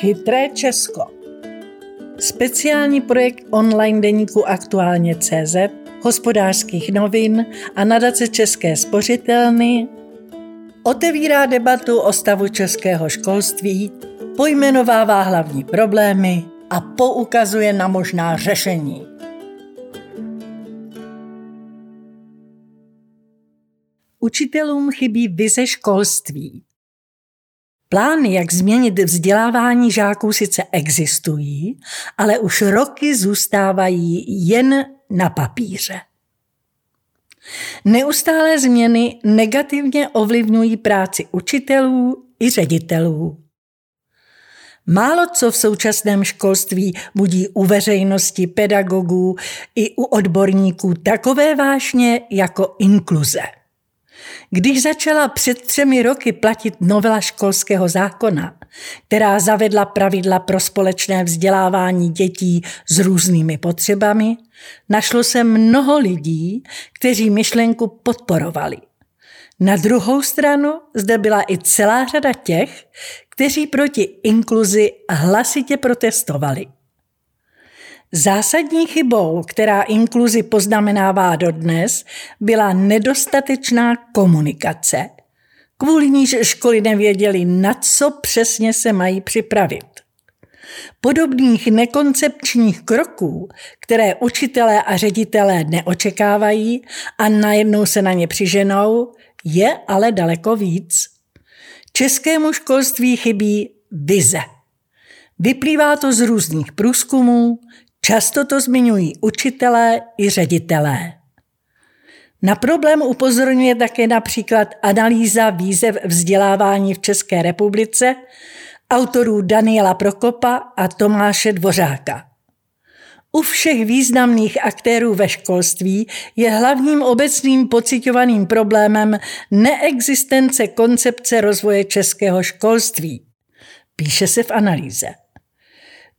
Chytré Česko. Speciální projekt online deníku Aktuálně CZ, hospodářských novin a nadace České spořitelny otevírá debatu o stavu českého školství, pojmenovává hlavní problémy a poukazuje na možná řešení. Učitelům chybí vize školství. Plány, jak změnit vzdělávání žáků, sice existují, ale už roky zůstávají jen na papíře. Neustálé změny negativně ovlivňují práci učitelů i ředitelů. Málo co v současném školství budí u veřejnosti, pedagogů i u odborníků takové vášně jako inkluze. Když začala před třemi roky platit novela školského zákona, která zavedla pravidla pro společné vzdělávání dětí s různými potřebami, našlo se mnoho lidí, kteří myšlenku podporovali. Na druhou stranu zde byla i celá řada těch, kteří proti inkluzi hlasitě protestovali. Zásadní chybou, která inkluzi poznamenává dodnes, byla nedostatečná komunikace. Kvůli níž školy nevěděly, na co přesně se mají připravit. Podobných nekoncepčních kroků, které učitelé a ředitelé neočekávají a najednou se na ně přiženou, je ale daleko víc. Českému školství chybí vize. Vyplývá to z různých průzkumů, Často to zmiňují učitelé i ředitelé. Na problém upozorňuje také například analýza výzev vzdělávání v České republice autorů Daniela Prokopa a Tomáše Dvořáka. U všech významných aktérů ve školství je hlavním obecným pocitovaným problémem neexistence koncepce rozvoje českého školství. Píše se v analýze.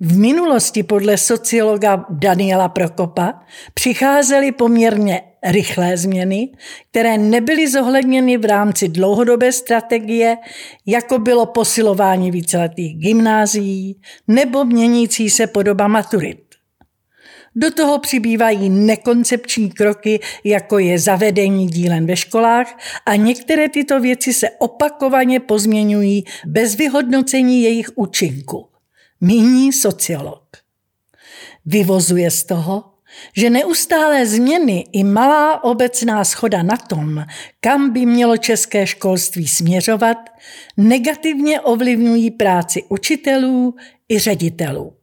V minulosti podle sociologa Daniela Prokopa přicházely poměrně rychlé změny, které nebyly zohledněny v rámci dlouhodobé strategie, jako bylo posilování víceletých gymnázií nebo měnící se podoba maturit. Do toho přibývají nekoncepční kroky, jako je zavedení dílen ve školách a některé tyto věci se opakovaně pozměňují bez vyhodnocení jejich účinku míní sociolog. Vyvozuje z toho, že neustálé změny i malá obecná schoda na tom, kam by mělo české školství směřovat, negativně ovlivňují práci učitelů i ředitelů.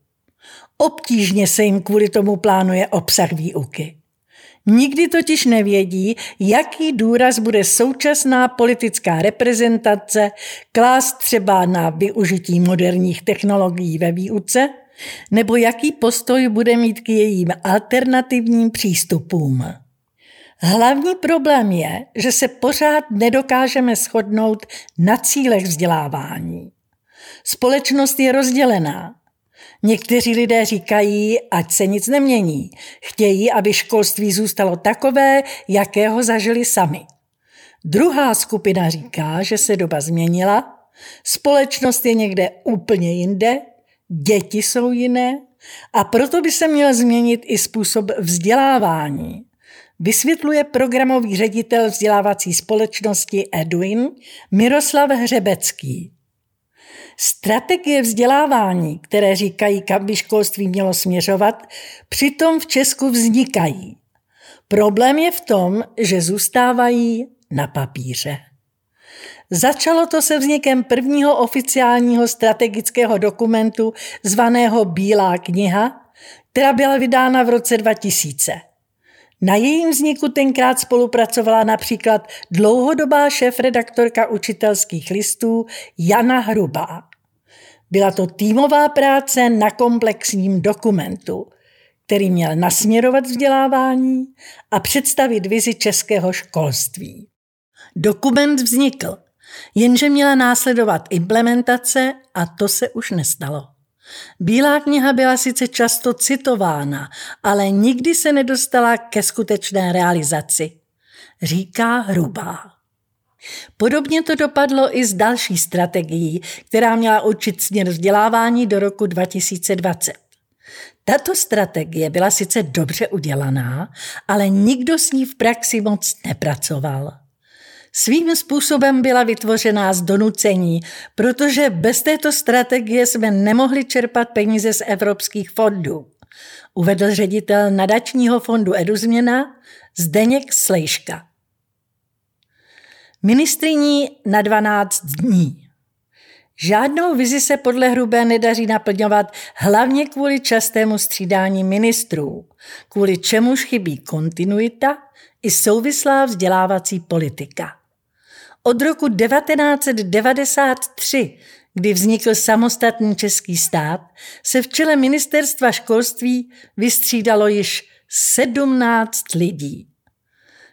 Obtížně se jim kvůli tomu plánuje obsah výuky. Nikdy totiž nevědí, jaký důraz bude současná politická reprezentace klást třeba na využití moderních technologií ve výuce, nebo jaký postoj bude mít k jejím alternativním přístupům. Hlavní problém je, že se pořád nedokážeme shodnout na cílech vzdělávání. Společnost je rozdělená Někteří lidé říkají, ať se nic nemění. Chtějí, aby školství zůstalo takové, jakého zažili sami. Druhá skupina říká, že se doba změnila, společnost je někde úplně jinde, děti jsou jiné a proto by se měl změnit i způsob vzdělávání. Vysvětluje programový ředitel vzdělávací společnosti Edwin Miroslav Hřebecký. Strategie vzdělávání, které říkají, kam by školství mělo směřovat, přitom v Česku vznikají. Problém je v tom, že zůstávají na papíře. Začalo to se vznikem prvního oficiálního strategického dokumentu zvaného Bílá kniha, která byla vydána v roce 2000. Na jejím vzniku tenkrát spolupracovala například dlouhodobá šéf-redaktorka učitelských listů Jana Hrubá. Byla to týmová práce na komplexním dokumentu, který měl nasměrovat vzdělávání a představit vizi českého školství. Dokument vznikl, jenže měla následovat implementace a to se už nestalo. Bílá kniha byla sice často citována, ale nikdy se nedostala ke skutečné realizaci, říká Hrubá. Podobně to dopadlo i s další strategií, která měla určit směr vzdělávání do roku 2020. Tato strategie byla sice dobře udělaná, ale nikdo s ní v praxi moc nepracoval. Svým způsobem byla vytvořená z donucení, protože bez této strategie jsme nemohli čerpat peníze z evropských fondů. Uvedl ředitel nadačního fondu Eduzměna Zdeněk Slejška. Ministriní na 12 dní. Žádnou vizi se podle Hrubé nedaří naplňovat hlavně kvůli častému střídání ministrů, kvůli čemuž chybí kontinuita i souvislá vzdělávací politika. Od roku 1993, kdy vznikl samostatný český stát, se v čele ministerstva školství vystřídalo již 17 lidí.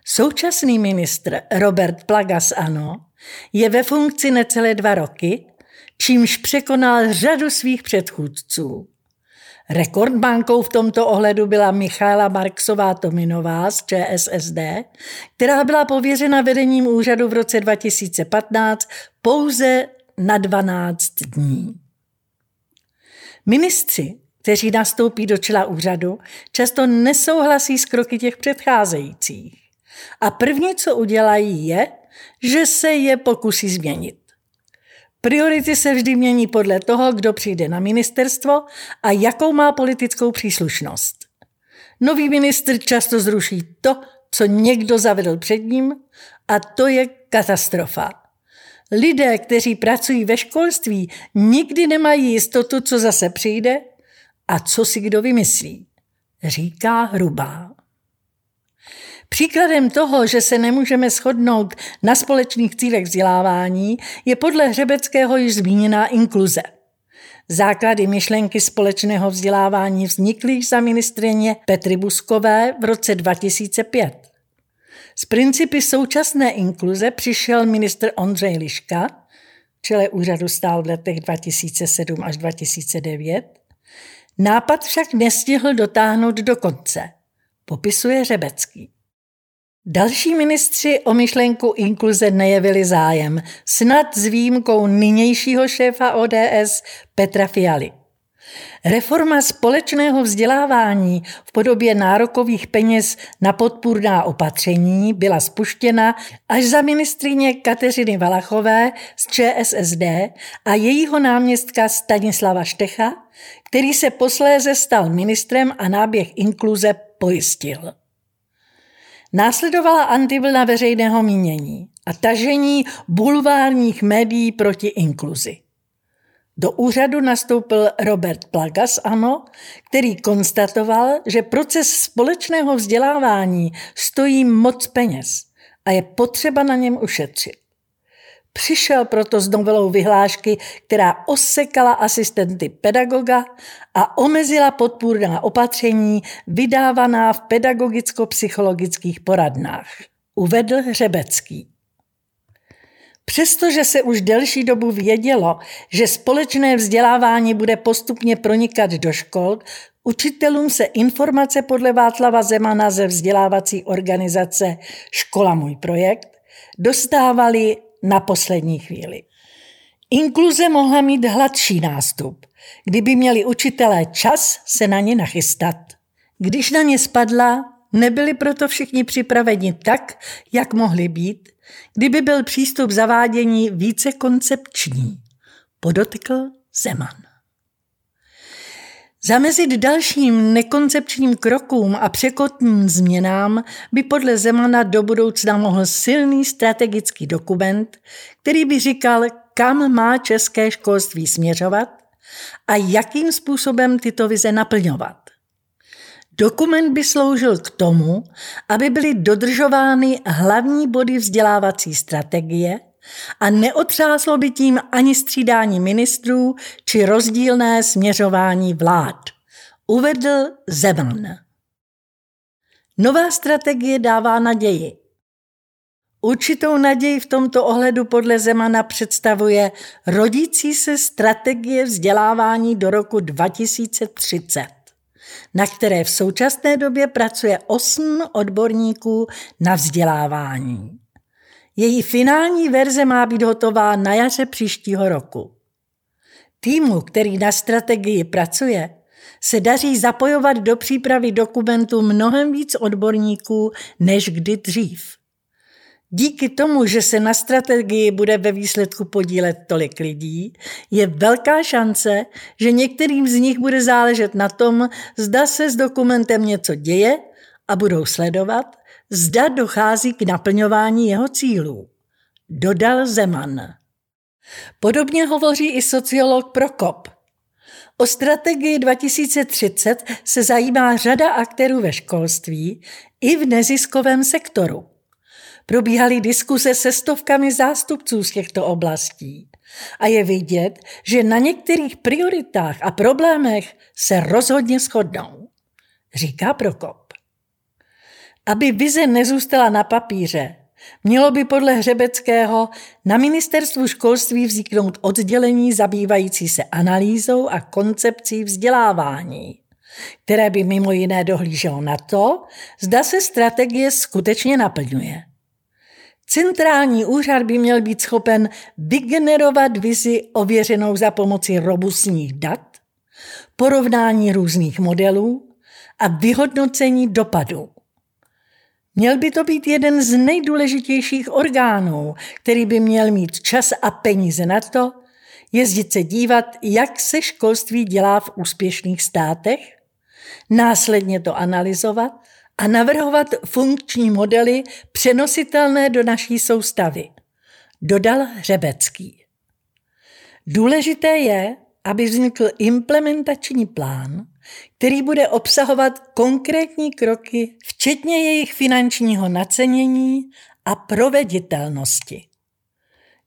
Současný ministr Robert Plagas Ano je ve funkci necelé dva roky, čímž překonal řadu svých předchůdců. Rekordbankou v tomto ohledu byla Michála Marksová Tominová z ČSSD, která byla pověřena vedením úřadu v roce 2015 pouze na 12 dní. Ministři, kteří nastoupí do čela úřadu, často nesouhlasí s kroky těch předcházejících. A první, co udělají, je, že se je pokusí změnit. Priority se vždy mění podle toho, kdo přijde na ministerstvo a jakou má politickou příslušnost. Nový ministr často zruší to, co někdo zavedl před ním, a to je katastrofa. Lidé, kteří pracují ve školství, nikdy nemají jistotu, co zase přijde a co si kdo vymyslí, říká Hrubá. Příkladem toho, že se nemůžeme shodnout na společných cílech vzdělávání, je podle Hřebeckého již zmíněná inkluze. Základy myšlenky společného vzdělávání vznikly za ministrině Petry Buskové v roce 2005. Z principy současné inkluze přišel ministr Ondřej Liška, čele úřadu stál v letech 2007 až 2009. Nápad však nestihl dotáhnout do konce, popisuje Řebecký. Další ministři o myšlenku inkluze nejevili zájem, snad s výjimkou nynějšího šéfa ODS Petra Fialy. Reforma společného vzdělávání v podobě nárokových peněz na podpůrná opatření byla spuštěna až za ministrině Kateřiny Valachové z ČSSD a jejího náměstka Stanislava Štecha, který se posléze stal ministrem a náběh inkluze pojistil. Následovala antivlna veřejného mínění a tažení bulvárních médií proti inkluzi. Do úřadu nastoupil Robert Plagas, ano, který konstatoval, že proces společného vzdělávání stojí moc peněz a je potřeba na něm ušetřit. Přišel proto s novelou vyhlášky, která osekala asistenty pedagoga a omezila podpůrná opatření vydávaná v pedagogicko-psychologických poradnách. Uvedl Hřebecký. Přestože se už delší dobu vědělo, že společné vzdělávání bude postupně pronikat do škol, učitelům se informace podle Václava Zemana ze vzdělávací organizace Škola můj projekt dostávaly na poslední chvíli. Inkluze mohla mít hladší nástup, kdyby měli učitelé čas se na ně nachystat. Když na ně spadla, nebyli proto všichni připraveni tak, jak mohli být, kdyby byl přístup zavádění více koncepční, podotkl Zeman. Zamezit dalším nekoncepčním krokům a překotným změnám by podle Zemana do budoucna mohl silný strategický dokument, který by říkal, kam má české školství směřovat a jakým způsobem tyto vize naplňovat. Dokument by sloužil k tomu, aby byly dodržovány hlavní body vzdělávací strategie a neotřáslo by tím ani střídání ministrů či rozdílné směřování vlád. Uvedl Zeman. Nová strategie dává naději. Určitou naději v tomto ohledu podle Zemana představuje rodící se strategie vzdělávání do roku 2030 na které v současné době pracuje osm odborníků na vzdělávání. Její finální verze má být hotová na jaře příštího roku. Týmu, který na strategii pracuje, se daří zapojovat do přípravy dokumentu mnohem víc odborníků než kdy dřív. Díky tomu, že se na strategii bude ve výsledku podílet tolik lidí, je velká šance, že některým z nich bude záležet na tom, zda se s dokumentem něco děje a budou sledovat, zda dochází k naplňování jeho cílů. Dodal Zeman. Podobně hovoří i sociolog Prokop. O strategii 2030 se zajímá řada aktérů ve školství i v neziskovém sektoru. Probíhaly diskuse se stovkami zástupců z těchto oblastí. A je vidět, že na některých prioritách a problémech se rozhodně shodnou, říká Prokop. Aby vize nezůstala na papíře, mělo by podle Hřebeckého na ministerstvu školství vzniknout oddělení zabývající se analýzou a koncepcí vzdělávání, které by mimo jiné dohlíželo na to, zda se strategie skutečně naplňuje. Centrální úřad by měl být schopen vygenerovat vizi ověřenou za pomoci robustních dat, porovnání různých modelů a vyhodnocení dopadů. Měl by to být jeden z nejdůležitějších orgánů, který by měl mít čas a peníze na to, jezdit se dívat, jak se školství dělá v úspěšných státech, následně to analyzovat a navrhovat funkční modely přenositelné do naší soustavy, dodal Hřebecký. Důležité je, aby vznikl implementační plán, který bude obsahovat konkrétní kroky, včetně jejich finančního nacenění a proveditelnosti.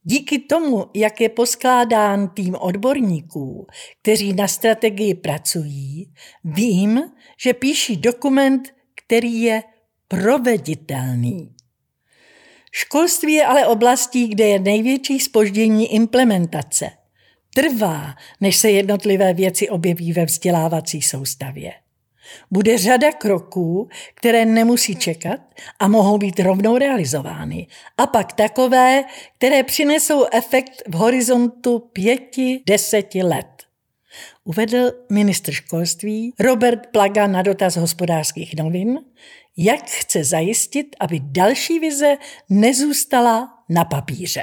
Díky tomu, jak je poskládán tým odborníků, kteří na strategii pracují, vím, že píší dokument, který je proveditelný. Školství je ale oblastí, kde je největší spoždění implementace. Trvá, než se jednotlivé věci objeví ve vzdělávací soustavě. Bude řada kroků, které nemusí čekat a mohou být rovnou realizovány. A pak takové, které přinesou efekt v horizontu pěti, deseti let. Uvedl ministr školství Robert Plaga na dotaz hospodářských novin, jak chce zajistit, aby další vize nezůstala na papíře.